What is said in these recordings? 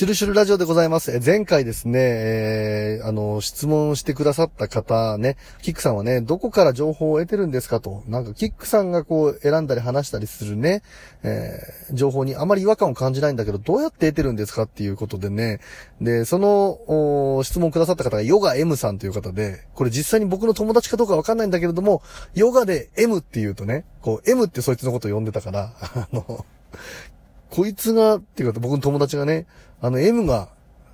シュルシュルラジオでございます。前回ですね、えー、あの、質問してくださった方ね、キックさんはね、どこから情報を得てるんですかと、なんかキックさんがこう選んだり話したりするね、えー、情報にあまり違和感を感じないんだけど、どうやって得てるんですかっていうことでね、で、その、質問くださった方がヨガ M さんという方で、これ実際に僕の友達かどうかわかんないんだけれども、ヨガで M って言うとね、こう M ってそいつのことを呼んでたから、あの、こいつが、っていうか僕の友達がね、あの M が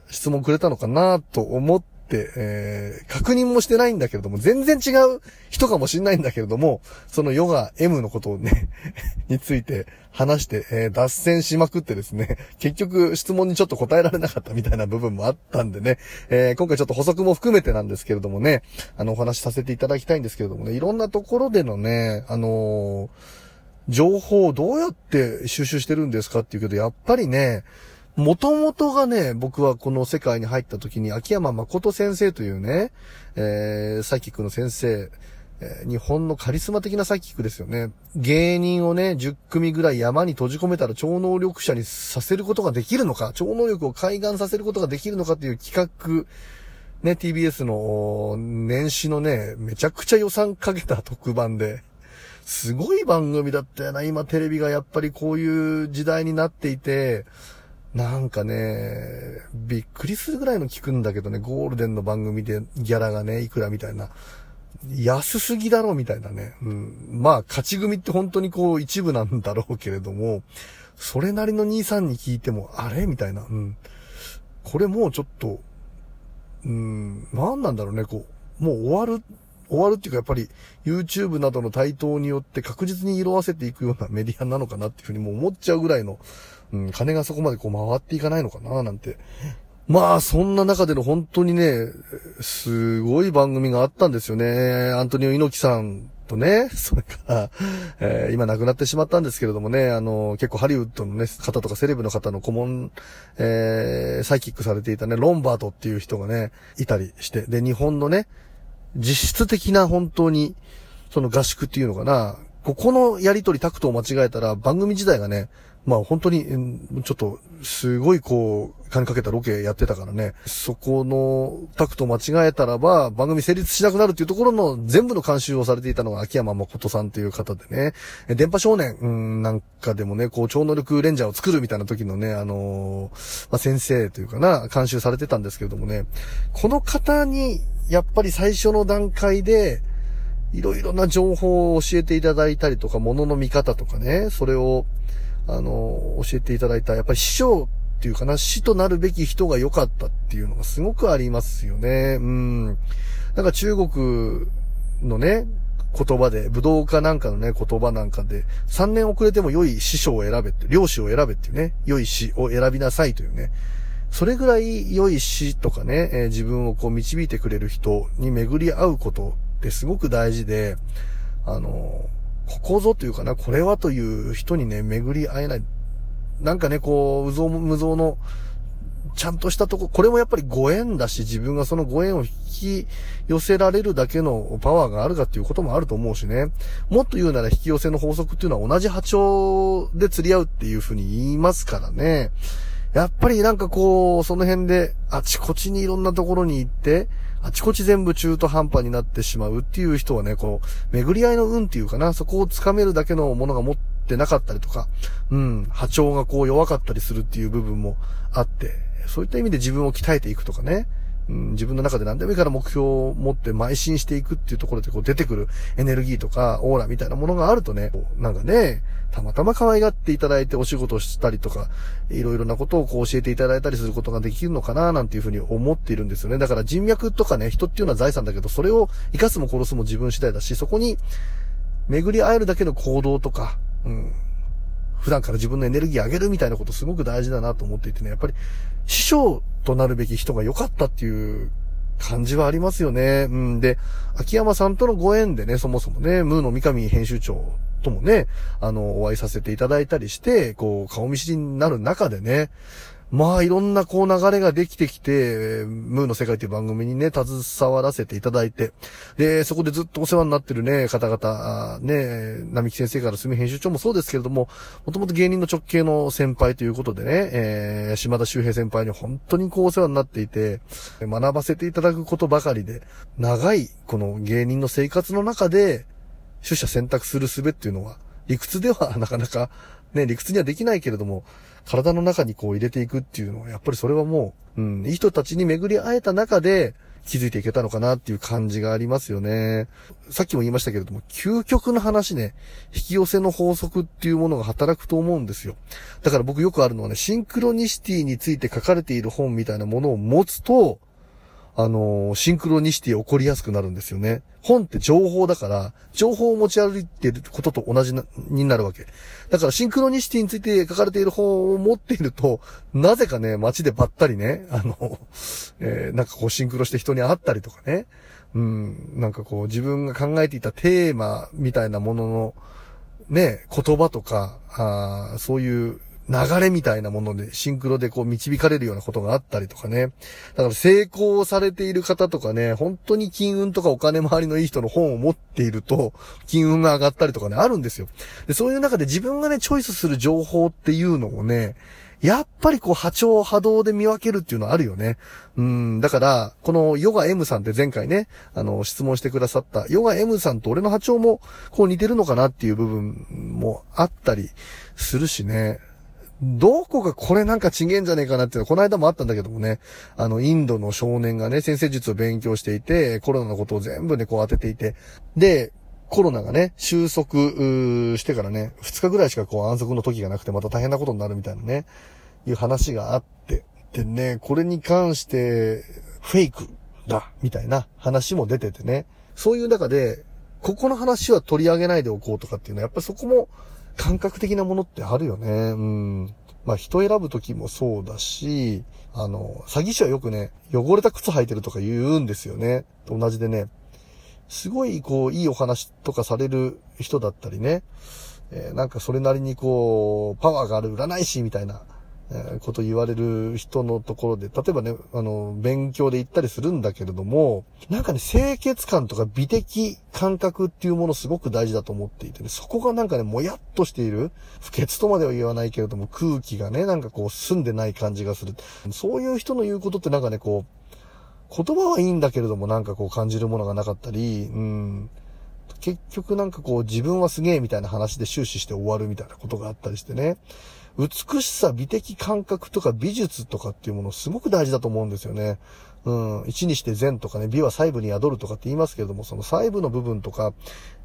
質問くれたのかなと思って、えー、確認もしてないんだけれども、全然違う人かもしんないんだけれども、そのヨガ M のことをね について話して、えー、脱線しまくってですね、結局質問にちょっと答えられなかったみたいな部分もあったんでね、えー、今回ちょっと補足も含めてなんですけれどもね、あの、お話しさせていただきたいんですけれどもね、いろんなところでのね、あのー情報をどうやって収集してるんですかっていうけど、やっぱりね、もともとがね、僕はこの世界に入った時に、秋山誠先生というね、えー、サイキックの先生、えー、日本のカリスマ的なサイキックですよね。芸人をね、10組ぐらい山に閉じ込めたら超能力者にさせることができるのか、超能力を開眼させることができるのかっていう企画、ね、TBS の年始のね、めちゃくちゃ予算かけた特番で、すごい番組だったよな。今テレビがやっぱりこういう時代になっていて、なんかね、びっくりするぐらいの聞くんだけどね、ゴールデンの番組でギャラがね、いくらみたいな。安すぎだろう、みたいなね。うん。まあ、勝ち組って本当にこう一部なんだろうけれども、それなりの兄さんに聞いても、あれみたいな。うん。これもうちょっと、うん、何なんだろうね、こう、もう終わる終わるっていうかやっぱり YouTube などの台頭によって確実に色あせていくようなメディアなのかなっていうふうにもう思っちゃうぐらいの、うん、金がそこまでこう回っていかないのかななんて。まあ、そんな中での本当にね、すごい番組があったんですよね。アントニオ猪木さんとね、それから、えー、今亡くなってしまったんですけれどもね、あの、結構ハリウッドのね、方とかセレブの方の顧問、えー、サイキックされていたね、ロンバートっていう人がね、いたりして、で、日本のね、実質的な本当に、その合宿っていうのかな、ここのやりとりタクトを間違えたら番組自体がね、まあ本当に、ちょっと、すごいこう、金かけたロケやってたからね、そこのタクト間違えたらば、番組成立しなくなるっていうところの全部の監修をされていたのが秋山誠さんという方でね、電波少年、うん、なんかでもね、こう、超能力レンジャーを作るみたいな時のね、あのー、まあ先生というかな、監修されてたんですけれどもね、この方に、やっぱり最初の段階で、いろいろな情報を教えていただいたりとか、物の見方とかね、それを、あの、教えていただいた、やっぱり師匠っていうかな、師となるべき人が良かったっていうのがすごくありますよね。うん。なんか中国のね、言葉で、武道家なんかのね、言葉なんかで、3年遅れても良い師匠を選べって、漁師を選べっていうね、良い師を選びなさいというね、それぐらい良い師とかね、えー、自分をこう導いてくれる人に巡り合うことってすごく大事で、あの、ここぞというかな、これはという人にね、巡り合えない。なんかね、こう、うぞう無造の、ちゃんとしたとこ、これもやっぱりご縁だし、自分がそのご縁を引き寄せられるだけのパワーがあるかっていうこともあると思うしね。もっと言うなら引き寄せの法則っていうのは同じ波長で釣り合うっていうふうに言いますからね。やっぱりなんかこう、その辺であちこちにいろんなところに行って、あちこち全部中途半端になってしまうっていう人はね、この、巡り合いの運っていうかな、そこをつかめるだけのものが持ってなかったりとか、うん、波長がこう弱かったりするっていう部分もあって、そういった意味で自分を鍛えていくとかね、うん、自分の中で何でもいいから目標を持って邁進していくっていうところでこう出てくるエネルギーとかオーラみたいなものがあるとね、なんかね、たまたま可愛がっていただいてお仕事をしたりとか、いろいろなことをこう教えていただいたりすることができるのかななんていうふうに思っているんですよね。だから人脈とかね、人っていうのは財産だけど、それを生かすも殺すも自分次第だし、そこに巡り会えるだけの行動とか、うん、普段から自分のエネルギー上げるみたいなことすごく大事だなと思っていてね、やっぱり師匠となるべき人が良かったっていう感じはありますよね。うん。で、秋山さんとのご縁でね、そもそもね、ムーの三上編集長ともね、あの、お会いさせていただいたりして、こう、顔見知りになる中でね、まあ、いろんなこう流れができてきて、ムーの世界という番組にね、携わらせていただいて、で、そこでずっとお世話になってるね、方々、ね、並木先生から住編集長もそうですけれども、もともと芸人の直系の先輩ということでね、えー、島田修平先輩に本当にこうお世話になっていて、学ばせていただくことばかりで、長いこの芸人の生活の中で、取捨選択する術っていうのは、理屈ではなかなか、ね、理屈にはできないけれども、体の中にこう入れていくっていうのは、やっぱりそれはもう、うん、いい人たちに巡り会えた中で、気づいていけたのかなっていう感じがありますよね。さっきも言いましたけれども、究極の話ね、引き寄せの法則っていうものが働くと思うんですよ。だから僕よくあるのはね、シンクロニシティについて書かれている本みたいなものを持つと、あのー、シンクロニシティ起こりやすくなるんですよね。本って情報だから、情報を持ち歩いてることと同じな、になるわけ。だからシンクロニシティについて書かれている本を持っていると、なぜかね、街でばったりね、あの、えー、なんかこうシンクロして人に会ったりとかね、うん、なんかこう自分が考えていたテーマみたいなものの、ね、言葉とか、あそういう流れみたいなもので、シンクロでこう導かれるようなことがあったりとかね。だから成功されている方とかね、本当に金運とかお金回りのいい人の本を持っていると、金運が上がったりとかね、あるんですよ。で、そういう中で自分がね、チョイスする情報っていうのをね、やっぱりこう波長波動で見分けるっていうのはあるよね。うん、だから、このヨガ M さんって前回ね、あの、質問してくださったヨガ M さんと俺の波長もこう似てるのかなっていう部分もあったりするしね。どこがこれなんか違えんじゃねえかなっていうのは、この間もあったんだけどもね、あの、インドの少年がね、先生術を勉強していて、コロナのことを全部ね、こう当てていて、で、コロナがね、収束してからね、2日ぐらいしかこう安息の時がなくて、また大変なことになるみたいなね、いう話があって、でね、これに関して、フェイクだ、みたいな話も出ててね、そういう中で、ここの話は取り上げないでおこうとかっていうのは、やっぱりそこも、感覚的なものってあるよね。うん。まあ人選ぶ時もそうだし、あの、詐欺師はよくね、汚れた靴履いてるとか言うんですよね。と同じでね、すごいこう、いいお話とかされる人だったりね、えー、なんかそれなりにこう、パワーがある占い師みたいな、えこと言われる人のところで、例えばね、あの、勉強で行ったりするんだけれども、なんかね、清潔感とか美的感覚っていうものすごく大事だと思っていてね、そこがなんかね、もやっとしている、不潔とまでは言わないけれども、空気がね、なんかこう、澄んでない感じがする。そういう人の言うことってなんかね、こう、言葉はいいんだけれども、なんかこう感じるものがなかったり、うん、結局なんかこう自分はすげえみたいな話で終始して終わるみたいなことがあったりしてね。美しさ、美的感覚とか美術とかっていうものすごく大事だと思うんですよね。うん。一にして善とかね、美は細部に宿るとかって言いますけれども、その細部の部分とか、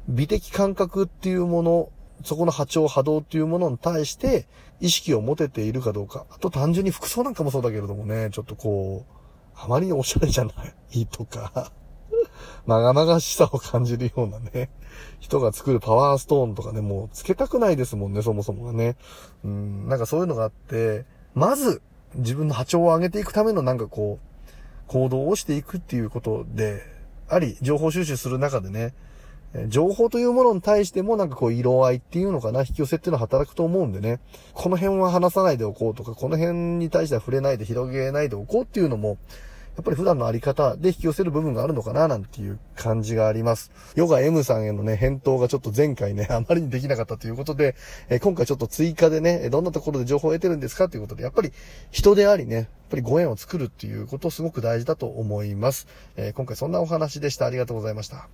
美的感覚っていうもの、そこの波長、波動っていうものに対して意識を持てているかどうか。あと単純に服装なんかもそうだけれどもね、ちょっとこう、あまりにおしゃれじゃないとかまがまがしさを感じるようなね、人が作るパワーストーンとかね、もうつけたくないですもんね、そもそもがね。うん、なんかそういうのがあって、まず自分の波長を上げていくためのなんかこう、行動をしていくっていうことで、あり、情報収集する中でね、情報というものに対してもなんかこう色合いっていうのかな、引き寄せっていうのは働くと思うんでね、この辺は話さないでおこうとか、この辺に対しては触れないで広げないでおこうっていうのも、やっぱり普段のあり方で引き寄せる部分があるのかななんていう感じがあります。ヨガ M さんへのね、返答がちょっと前回ね、あまりにできなかったということで、え今回ちょっと追加でね、どんなところで情報を得てるんですかということで、やっぱり人でありね、やっぱりご縁を作るっていうことすごく大事だと思います。え今回そんなお話でした。ありがとうございました。